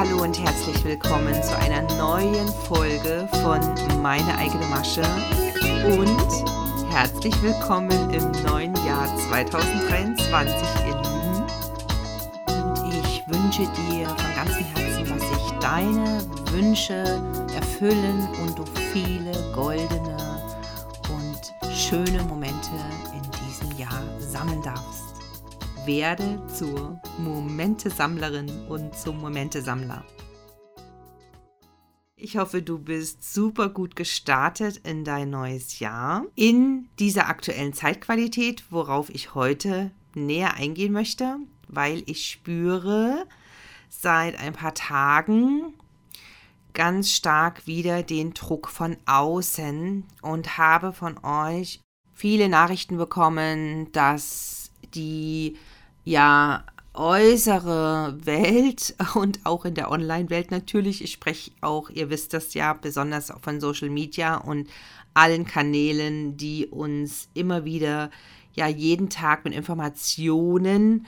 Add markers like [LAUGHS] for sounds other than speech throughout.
Hallo und herzlich willkommen zu einer neuen Folge von Meine eigene Masche und herzlich willkommen im neuen Jahr 2023, ihr Lieben. Und ich wünsche dir von ganzem Herzen, dass sich deine Wünsche erfüllen und du viele goldene und schöne Momente werde zur Momente-Sammlerin und zum Momente-Sammler. Ich hoffe, du bist super gut gestartet in dein neues Jahr. In dieser aktuellen Zeitqualität, worauf ich heute näher eingehen möchte, weil ich spüre seit ein paar Tagen ganz stark wieder den Druck von außen und habe von euch viele Nachrichten bekommen, dass die ja äußere Welt [LAUGHS] und auch in der Online-Welt natürlich. Ich spreche auch, ihr wisst das ja, besonders auch von Social Media und allen Kanälen, die uns immer wieder ja jeden Tag mit Informationen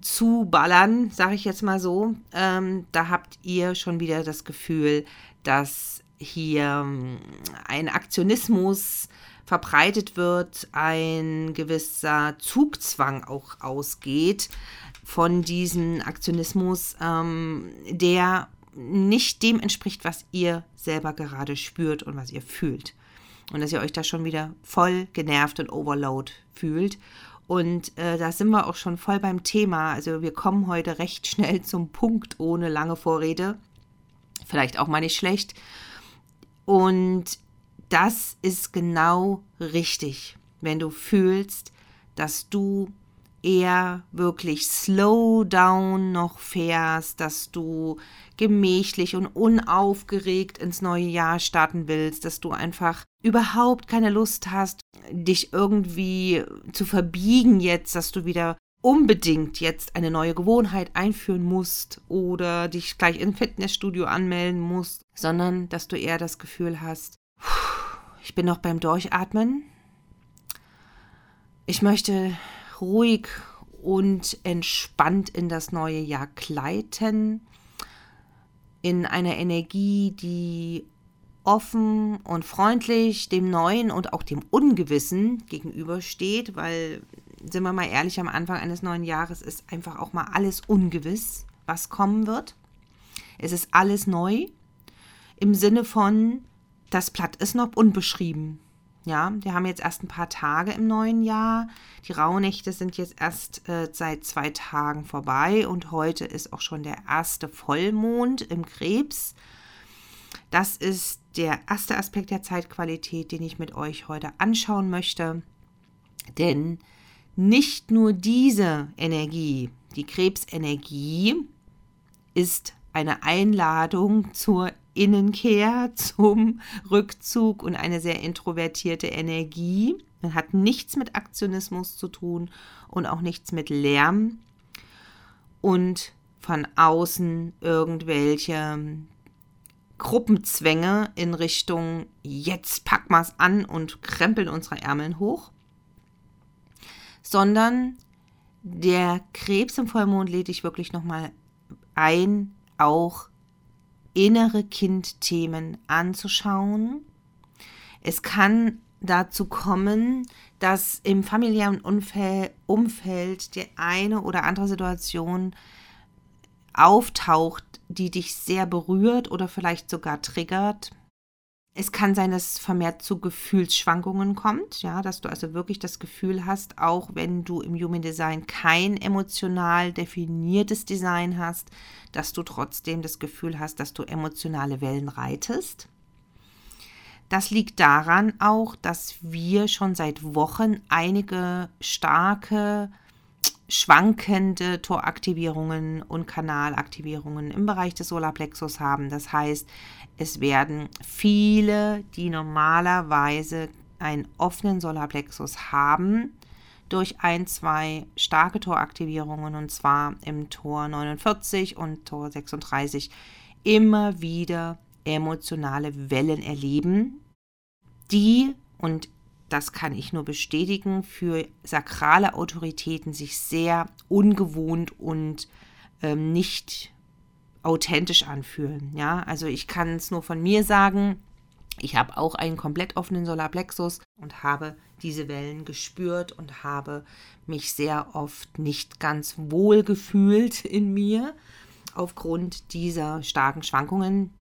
zuballern, sage ich jetzt mal so. Ähm, da habt ihr schon wieder das Gefühl, dass hier ähm, ein Aktionismus verbreitet wird, ein gewisser Zugzwang auch ausgeht von diesem Aktionismus, ähm, der nicht dem entspricht, was ihr selber gerade spürt und was ihr fühlt. Und dass ihr euch da schon wieder voll genervt und overload fühlt. Und äh, da sind wir auch schon voll beim Thema. Also wir kommen heute recht schnell zum Punkt ohne lange Vorrede. Vielleicht auch mal nicht schlecht. Und das ist genau richtig, wenn du fühlst, dass du eher wirklich slow down noch fährst, dass du gemächlich und unaufgeregt ins neue Jahr starten willst, dass du einfach überhaupt keine Lust hast, dich irgendwie zu verbiegen jetzt, dass du wieder unbedingt jetzt eine neue Gewohnheit einführen musst oder dich gleich im Fitnessstudio anmelden musst, sondern dass du eher das Gefühl hast, ich bin noch beim Durchatmen. Ich möchte ruhig und entspannt in das neue Jahr gleiten, in einer Energie, die offen und freundlich dem Neuen und auch dem Ungewissen gegenübersteht, weil, sind wir mal ehrlich, am Anfang eines neuen Jahres ist einfach auch mal alles ungewiss, was kommen wird. Es ist alles neu im Sinne von, das Blatt ist noch unbeschrieben. Ja, wir haben jetzt erst ein paar Tage im neuen Jahr. Die Rauhnächte sind jetzt erst äh, seit zwei Tagen vorbei und heute ist auch schon der erste Vollmond im Krebs. Das ist der erste Aspekt der Zeitqualität, den ich mit euch heute anschauen möchte. Denn nicht nur diese Energie, die Krebsenergie, ist eine Einladung zur Innenkehr, zum Rückzug und eine sehr introvertierte Energie. Man hat nichts mit Aktionismus zu tun und auch nichts mit Lärm und von außen irgendwelche Gruppenzwänge in Richtung jetzt packen wir es an und krempeln unsere Ärmeln hoch, sondern der Krebs im Vollmond lädt dich wirklich nochmal ein, auch innere Kindthemen anzuschauen. Es kann dazu kommen, dass im familiären Umfeld die eine oder andere Situation auftaucht, die dich sehr berührt oder vielleicht sogar triggert. Es kann sein, dass es vermehrt zu Gefühlsschwankungen kommt, ja, dass du also wirklich das Gefühl hast, auch wenn du im Human Design kein emotional definiertes Design hast, dass du trotzdem das Gefühl hast, dass du emotionale Wellen reitest. Das liegt daran auch, dass wir schon seit Wochen einige starke schwankende Toraktivierungen und Kanalaktivierungen im Bereich des Solarplexus haben. Das heißt, es werden viele, die normalerweise einen offenen Solarplexus haben, durch ein, zwei starke Toraktivierungen und zwar im Tor 49 und Tor 36 immer wieder emotionale Wellen erleben, die, und das kann ich nur bestätigen, für sakrale Autoritäten sich sehr ungewohnt und ähm, nicht authentisch anfühlen. Ja, also ich kann es nur von mir sagen. Ich habe auch einen komplett offenen Solarplexus und habe diese Wellen gespürt und habe mich sehr oft nicht ganz wohl gefühlt in mir aufgrund dieser starken Schwankungen.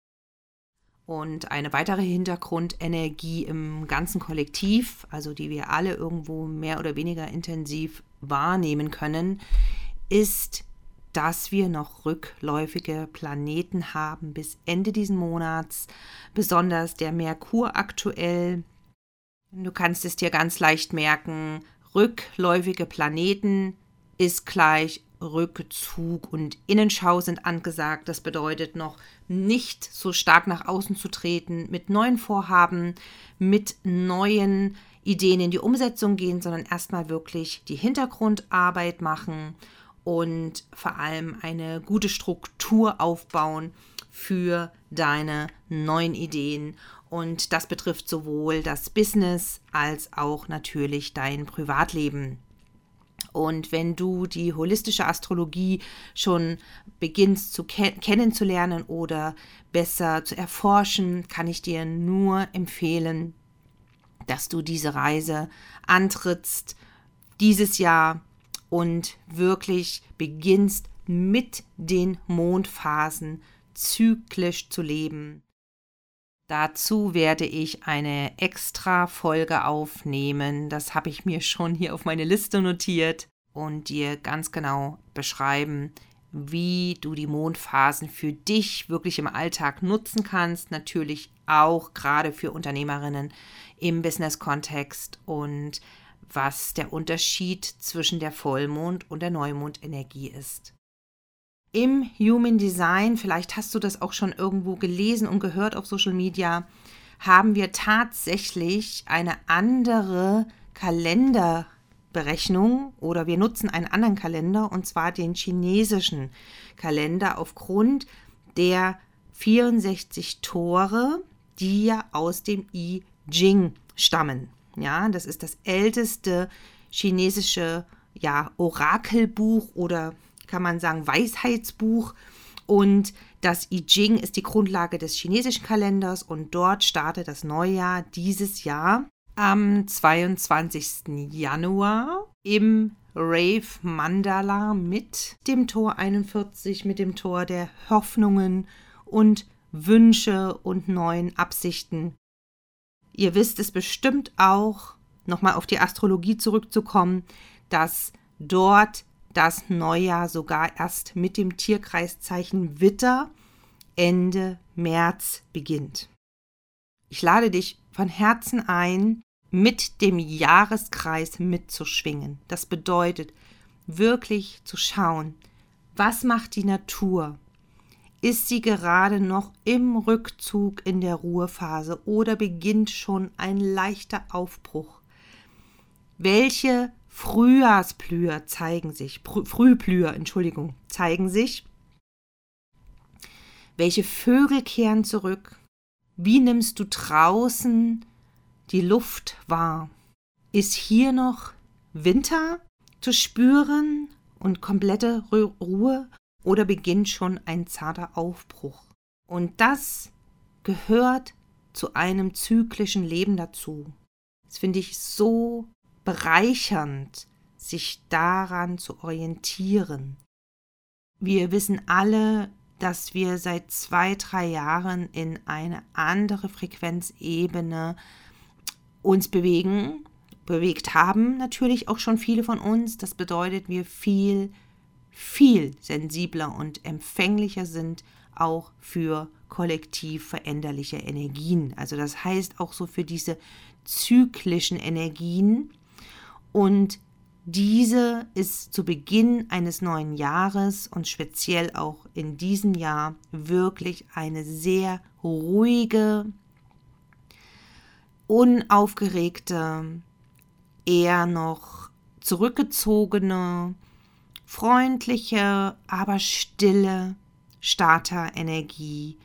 Und eine weitere Hintergrundenergie im ganzen Kollektiv, also die wir alle irgendwo mehr oder weniger intensiv wahrnehmen können, ist dass wir noch rückläufige Planeten haben bis Ende diesen Monats, besonders der Merkur aktuell. Du kannst es dir ganz leicht merken, rückläufige Planeten ist gleich Rückzug und Innenschau sind angesagt. Das bedeutet noch nicht so stark nach außen zu treten, mit neuen Vorhaben, mit neuen Ideen in die Umsetzung gehen, sondern erstmal wirklich die Hintergrundarbeit machen und vor allem eine gute Struktur aufbauen für deine neuen Ideen. Und das betrifft sowohl das Business als auch natürlich dein Privatleben. Und wenn du die holistische Astrologie schon beginnst zu ke kennenzulernen oder besser zu erforschen, kann ich dir nur empfehlen, dass du diese Reise antrittst dieses Jahr und wirklich beginnst mit den Mondphasen zyklisch zu leben. Dazu werde ich eine extra Folge aufnehmen. Das habe ich mir schon hier auf meine Liste notiert und dir ganz genau beschreiben, wie du die Mondphasen für dich wirklich im Alltag nutzen kannst. Natürlich auch gerade für Unternehmerinnen im Business-Kontext und was der Unterschied zwischen der Vollmond- und der Neumondenergie ist. Im Human Design, vielleicht hast du das auch schon irgendwo gelesen und gehört auf Social Media, haben wir tatsächlich eine andere Kalenderberechnung oder wir nutzen einen anderen Kalender und zwar den chinesischen Kalender aufgrund der 64 Tore, die ja aus dem I Ching stammen. Ja, das ist das älteste chinesische ja, Orakelbuch oder kann man sagen Weisheitsbuch. Und das I Ching ist die Grundlage des chinesischen Kalenders und dort startet das Neujahr dieses Jahr am 22. Januar im Rave Mandala mit dem Tor 41, mit dem Tor der Hoffnungen und Wünsche und neuen Absichten Ihr wisst es bestimmt auch, nochmal auf die Astrologie zurückzukommen, dass dort das Neujahr sogar erst mit dem Tierkreiszeichen Witter Ende März beginnt. Ich lade dich von Herzen ein, mit dem Jahreskreis mitzuschwingen. Das bedeutet, wirklich zu schauen, was macht die Natur, ist sie gerade noch im Rückzug in der Ruhephase oder beginnt schon ein leichter Aufbruch? Welche Frühjahrsblüher zeigen sich, Frühblüher, Entschuldigung, zeigen sich? Welche Vögel kehren zurück? Wie nimmst du draußen die Luft wahr? Ist hier noch Winter zu spüren und komplette Ruhe oder beginnt schon ein zarter Aufbruch. Und das gehört zu einem zyklischen Leben dazu. Das finde ich so bereichernd, sich daran zu orientieren. Wir wissen alle, dass wir seit zwei, drei Jahren in eine andere Frequenzebene uns bewegen, bewegt haben, natürlich auch schon viele von uns. Das bedeutet, wir viel viel sensibler und empfänglicher sind auch für kollektiv veränderliche Energien. Also das heißt auch so für diese zyklischen Energien. Und diese ist zu Beginn eines neuen Jahres und speziell auch in diesem Jahr wirklich eine sehr ruhige, unaufgeregte, eher noch zurückgezogene, freundliche, aber stille Starterenergie,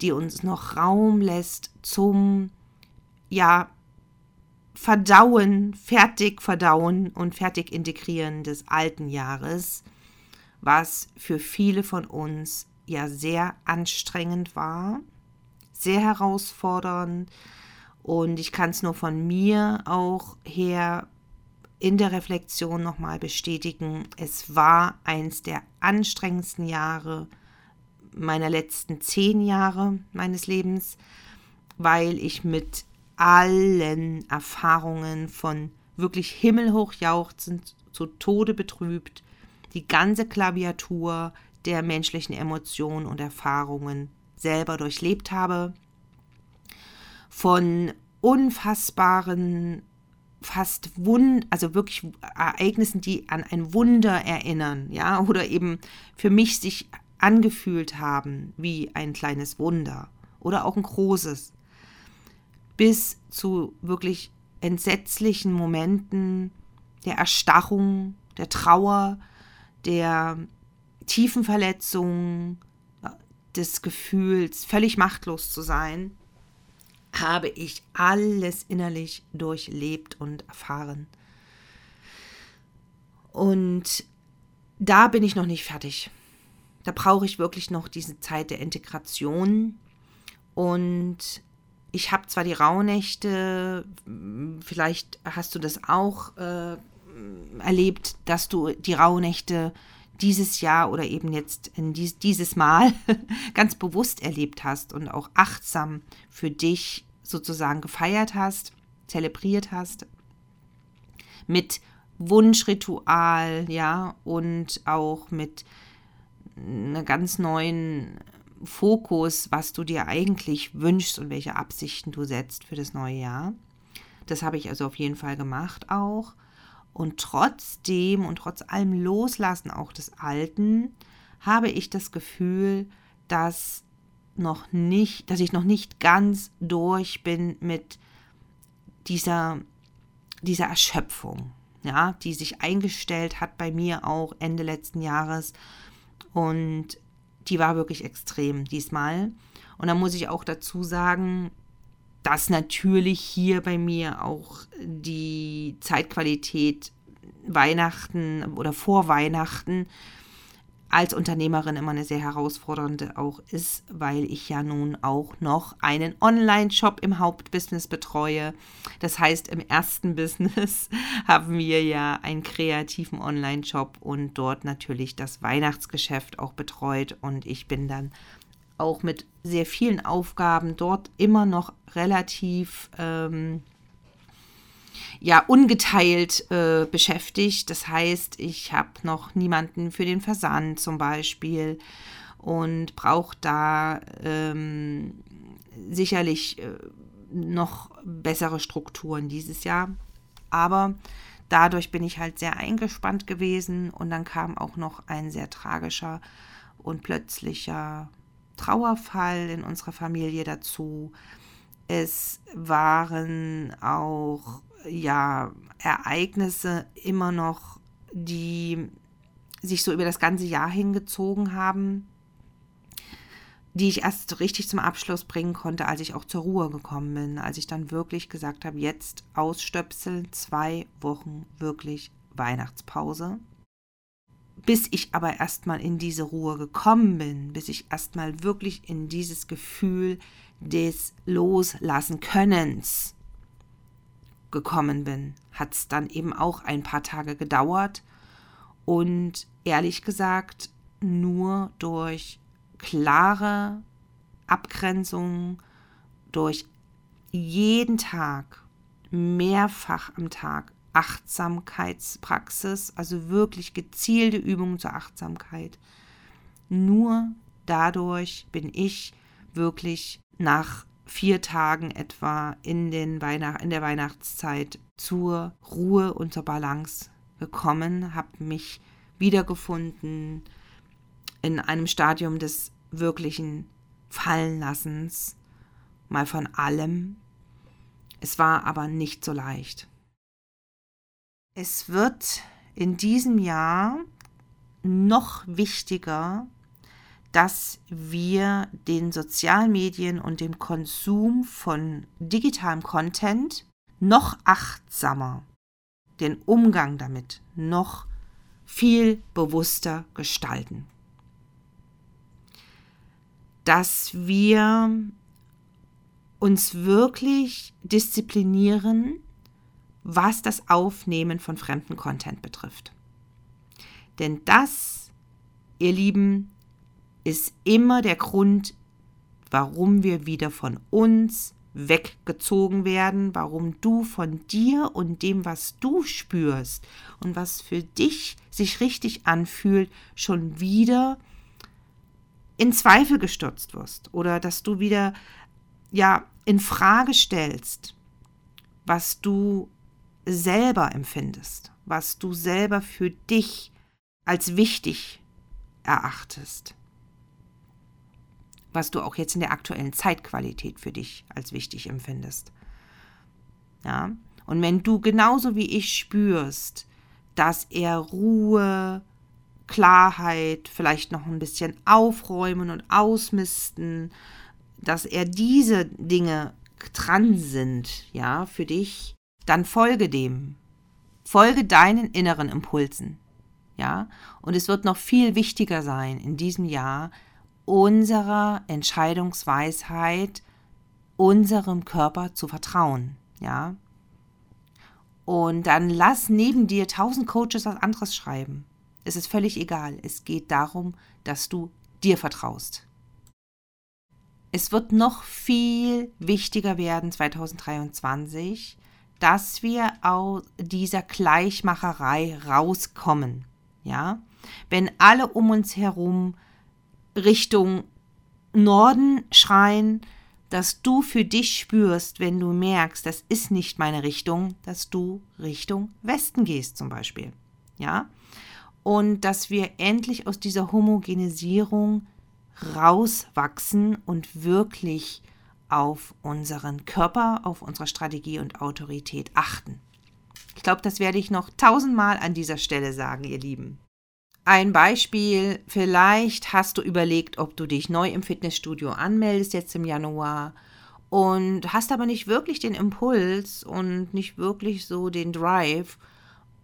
die uns noch Raum lässt zum, ja, Verdauen, fertig verdauen und fertig integrieren des alten Jahres, was für viele von uns ja sehr anstrengend war, sehr herausfordernd. Und ich kann es nur von mir auch her in der Reflexion nochmal bestätigen. Es war eins der anstrengendsten Jahre meiner letzten zehn Jahre meines Lebens, weil ich mit allen Erfahrungen von wirklich himmelhoch jauchzend, zu Tode betrübt, die ganze Klaviatur der menschlichen Emotionen und Erfahrungen selber durchlebt habe, von unfassbaren, fast Wund, also wirklich Ereignissen, die an ein Wunder erinnern, ja, [LAUGHS] oder eben für mich sich angefühlt haben wie ein kleines Wunder oder auch ein großes, bis zu wirklich entsetzlichen Momenten der Erstarrung, der Trauer, der tiefen Verletzung, des Gefühls, völlig machtlos zu sein, habe ich alles innerlich durchlebt und erfahren. Und da bin ich noch nicht fertig. Da brauche ich wirklich noch diese Zeit der Integration. Und ich habe zwar die Rauhnächte, vielleicht hast du das auch äh, erlebt, dass du die Rauhnächte dieses Jahr oder eben jetzt dies, dieses Mal [LAUGHS] ganz bewusst erlebt hast und auch achtsam für dich sozusagen gefeiert hast, zelebriert hast mit Wunschritual, ja, und auch mit einen ganz neuen Fokus, was du dir eigentlich wünschst und welche Absichten du setzt für das neue Jahr. Das habe ich also auf jeden Fall gemacht auch. Und trotzdem und trotz allem Loslassen auch des Alten habe ich das Gefühl, dass noch nicht, dass ich noch nicht ganz durch bin mit dieser, dieser Erschöpfung, ja, die sich eingestellt hat bei mir auch Ende letzten Jahres und die war wirklich extrem diesmal. Und da muss ich auch dazu sagen, dass natürlich hier bei mir auch die Zeitqualität Weihnachten oder vor Weihnachten als Unternehmerin immer eine sehr herausfordernde auch ist, weil ich ja nun auch noch einen Online-Shop im Hauptbusiness betreue. Das heißt, im ersten [LAUGHS] Business haben wir ja einen kreativen Online-Shop und dort natürlich das Weihnachtsgeschäft auch betreut und ich bin dann auch mit sehr vielen Aufgaben dort immer noch relativ ähm, ja ungeteilt äh, beschäftigt. Das heißt, ich habe noch niemanden für den Versand zum Beispiel und brauche da ähm, sicherlich äh, noch bessere Strukturen dieses Jahr. Aber dadurch bin ich halt sehr eingespannt gewesen und dann kam auch noch ein sehr tragischer und plötzlicher Trauerfall in unserer Familie dazu. Es waren auch ja, Ereignisse immer noch, die sich so über das ganze Jahr hingezogen haben, die ich erst richtig zum Abschluss bringen konnte, als ich auch zur Ruhe gekommen bin, als ich dann wirklich gesagt habe, jetzt ausstöpseln, zwei Wochen wirklich Weihnachtspause. Bis ich aber erstmal in diese Ruhe gekommen bin, bis ich erstmal wirklich in dieses Gefühl des Loslassen Könnens gekommen bin, hat es dann eben auch ein paar Tage gedauert und ehrlich gesagt nur durch klare Abgrenzung, durch jeden Tag, mehrfach am Tag Achtsamkeitspraxis, also wirklich gezielte Übungen zur Achtsamkeit. Nur dadurch bin ich wirklich nach vier Tagen etwa in, den Weihnacht, in der Weihnachtszeit zur Ruhe und zur Balance gekommen, habe mich wiedergefunden in einem Stadium des wirklichen Fallenlassens, mal von allem. Es war aber nicht so leicht. Es wird in diesem Jahr noch wichtiger, dass wir den sozialen Medien und dem Konsum von digitalem Content noch achtsamer, den Umgang damit noch viel bewusster gestalten. dass wir uns wirklich disziplinieren, was das Aufnehmen von fremden Content betrifft. Denn das, ihr Lieben, ist immer der Grund, warum wir wieder von uns weggezogen werden, warum du von dir und dem, was du spürst und was für dich sich richtig anfühlt, schon wieder in Zweifel gestürzt wirst oder dass du wieder ja in Frage stellst, was du selber empfindest, was du selber für dich als wichtig erachtest, was du auch jetzt in der aktuellen Zeitqualität für dich als wichtig empfindest. Ja? Und wenn du genauso wie ich spürst, dass er Ruhe, Klarheit, vielleicht noch ein bisschen aufräumen und ausmisten, dass er diese Dinge dran sind, ja, für dich, dann folge dem. Folge deinen inneren Impulsen. Ja, und es wird noch viel wichtiger sein in diesem Jahr, unserer Entscheidungsweisheit, unserem Körper zu vertrauen. Ja, und dann lass neben dir tausend Coaches was anderes schreiben. Es ist völlig egal. Es geht darum, dass du dir vertraust. Es wird noch viel wichtiger werden 2023, dass wir aus dieser Gleichmacherei rauskommen. Ja, wenn alle um uns herum Richtung Norden schreien, dass du für dich spürst, wenn du merkst, das ist nicht meine Richtung, dass du Richtung Westen gehst zum Beispiel. Ja, und dass wir endlich aus dieser Homogenisierung rauswachsen und wirklich auf unseren Körper, auf unsere Strategie und Autorität achten. Ich glaube, das werde ich noch tausendmal an dieser Stelle sagen, ihr Lieben. Ein Beispiel, vielleicht hast du überlegt, ob du dich neu im Fitnessstudio anmeldest jetzt im Januar und hast aber nicht wirklich den Impuls und nicht wirklich so den Drive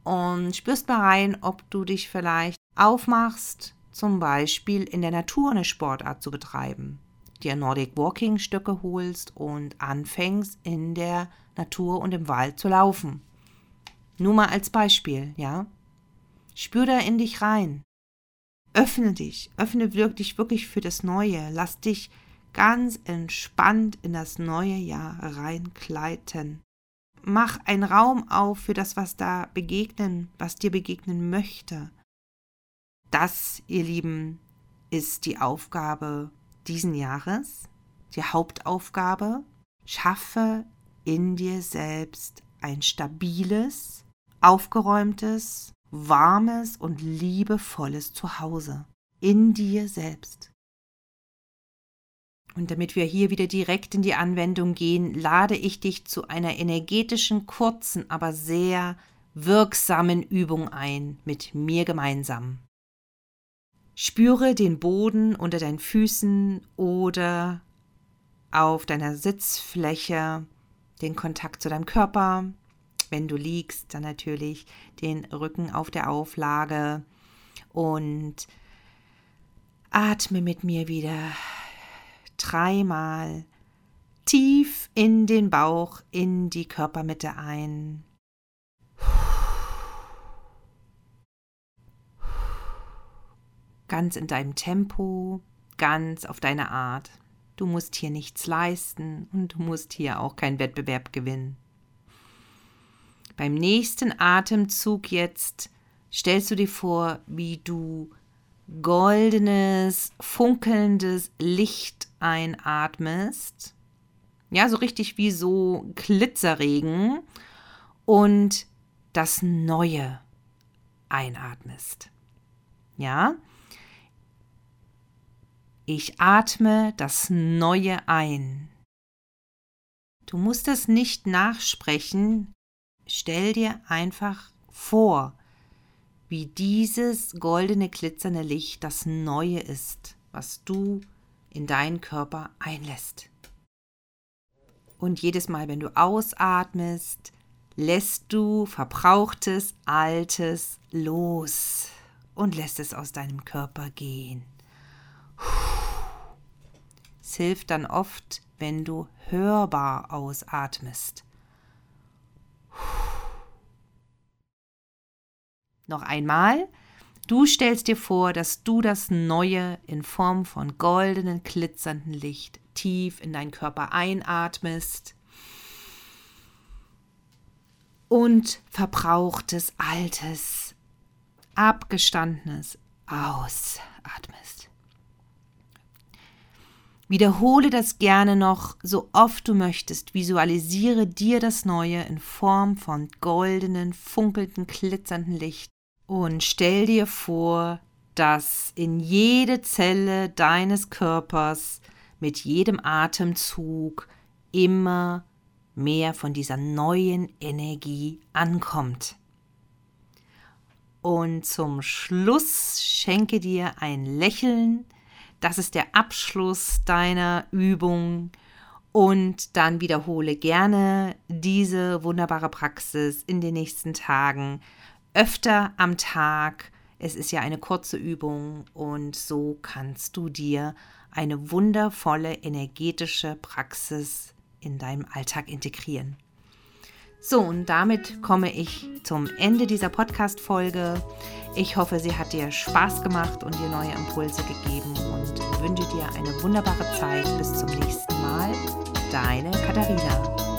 und spürst mal rein, ob du dich vielleicht aufmachst, zum Beispiel in der Natur eine Sportart zu betreiben dir Nordic Walking Stöcke holst und anfängst in der Natur und im Wald zu laufen. Nur mal als Beispiel, ja? Spür da in dich rein. Öffne dich, öffne dich wirklich für das Neue. Lass dich ganz entspannt in das neue Jahr reinkleiten. Mach einen Raum auf für das, was da begegnen, was dir begegnen möchte. Das, ihr Lieben, ist die Aufgabe diesen Jahres, die Hauptaufgabe, schaffe in dir selbst ein stabiles, aufgeräumtes, warmes und liebevolles Zuhause in dir selbst. Und damit wir hier wieder direkt in die Anwendung gehen, lade ich dich zu einer energetischen, kurzen, aber sehr wirksamen Übung ein, mit mir gemeinsam. Spüre den Boden unter deinen Füßen oder auf deiner Sitzfläche, den Kontakt zu deinem Körper. Wenn du liegst, dann natürlich den Rücken auf der Auflage und atme mit mir wieder dreimal tief in den Bauch, in die Körpermitte ein. Ganz in deinem Tempo, ganz auf deine Art. Du musst hier nichts leisten und du musst hier auch keinen Wettbewerb gewinnen. Beim nächsten Atemzug jetzt stellst du dir vor, wie du goldenes, funkelndes Licht einatmest. Ja, so richtig wie so Glitzerregen und das Neue einatmest. Ja, ich atme das Neue ein. Du musst es nicht nachsprechen, stell dir einfach vor, wie dieses goldene glitzernde Licht das Neue ist, was du in deinen Körper einlässt. Und jedes Mal, wenn du ausatmest, lässt du verbrauchtes, altes los und lässt es aus deinem Körper gehen. Es hilft dann oft, wenn du hörbar ausatmest. Noch einmal. Du stellst dir vor, dass du das Neue in Form von goldenen, glitzernden Licht tief in deinen Körper einatmest und verbrauchtes, altes, abgestandenes ausatmest. Wiederhole das gerne noch so oft du möchtest. Visualisiere dir das Neue in Form von goldenen, funkelnden, glitzernden Licht und stell dir vor, dass in jede Zelle deines Körpers mit jedem Atemzug immer mehr von dieser neuen Energie ankommt. Und zum Schluss schenke dir ein Lächeln, das ist der Abschluss deiner Übung. Und dann wiederhole gerne diese wunderbare Praxis in den nächsten Tagen öfter am Tag. Es ist ja eine kurze Übung und so kannst du dir eine wundervolle energetische Praxis in deinem Alltag integrieren. So, und damit komme ich zum Ende dieser Podcast-Folge. Ich hoffe, sie hat dir Spaß gemacht und dir neue Impulse gegeben und wünsche dir eine wunderbare Zeit. Bis zum nächsten Mal. Deine Katharina.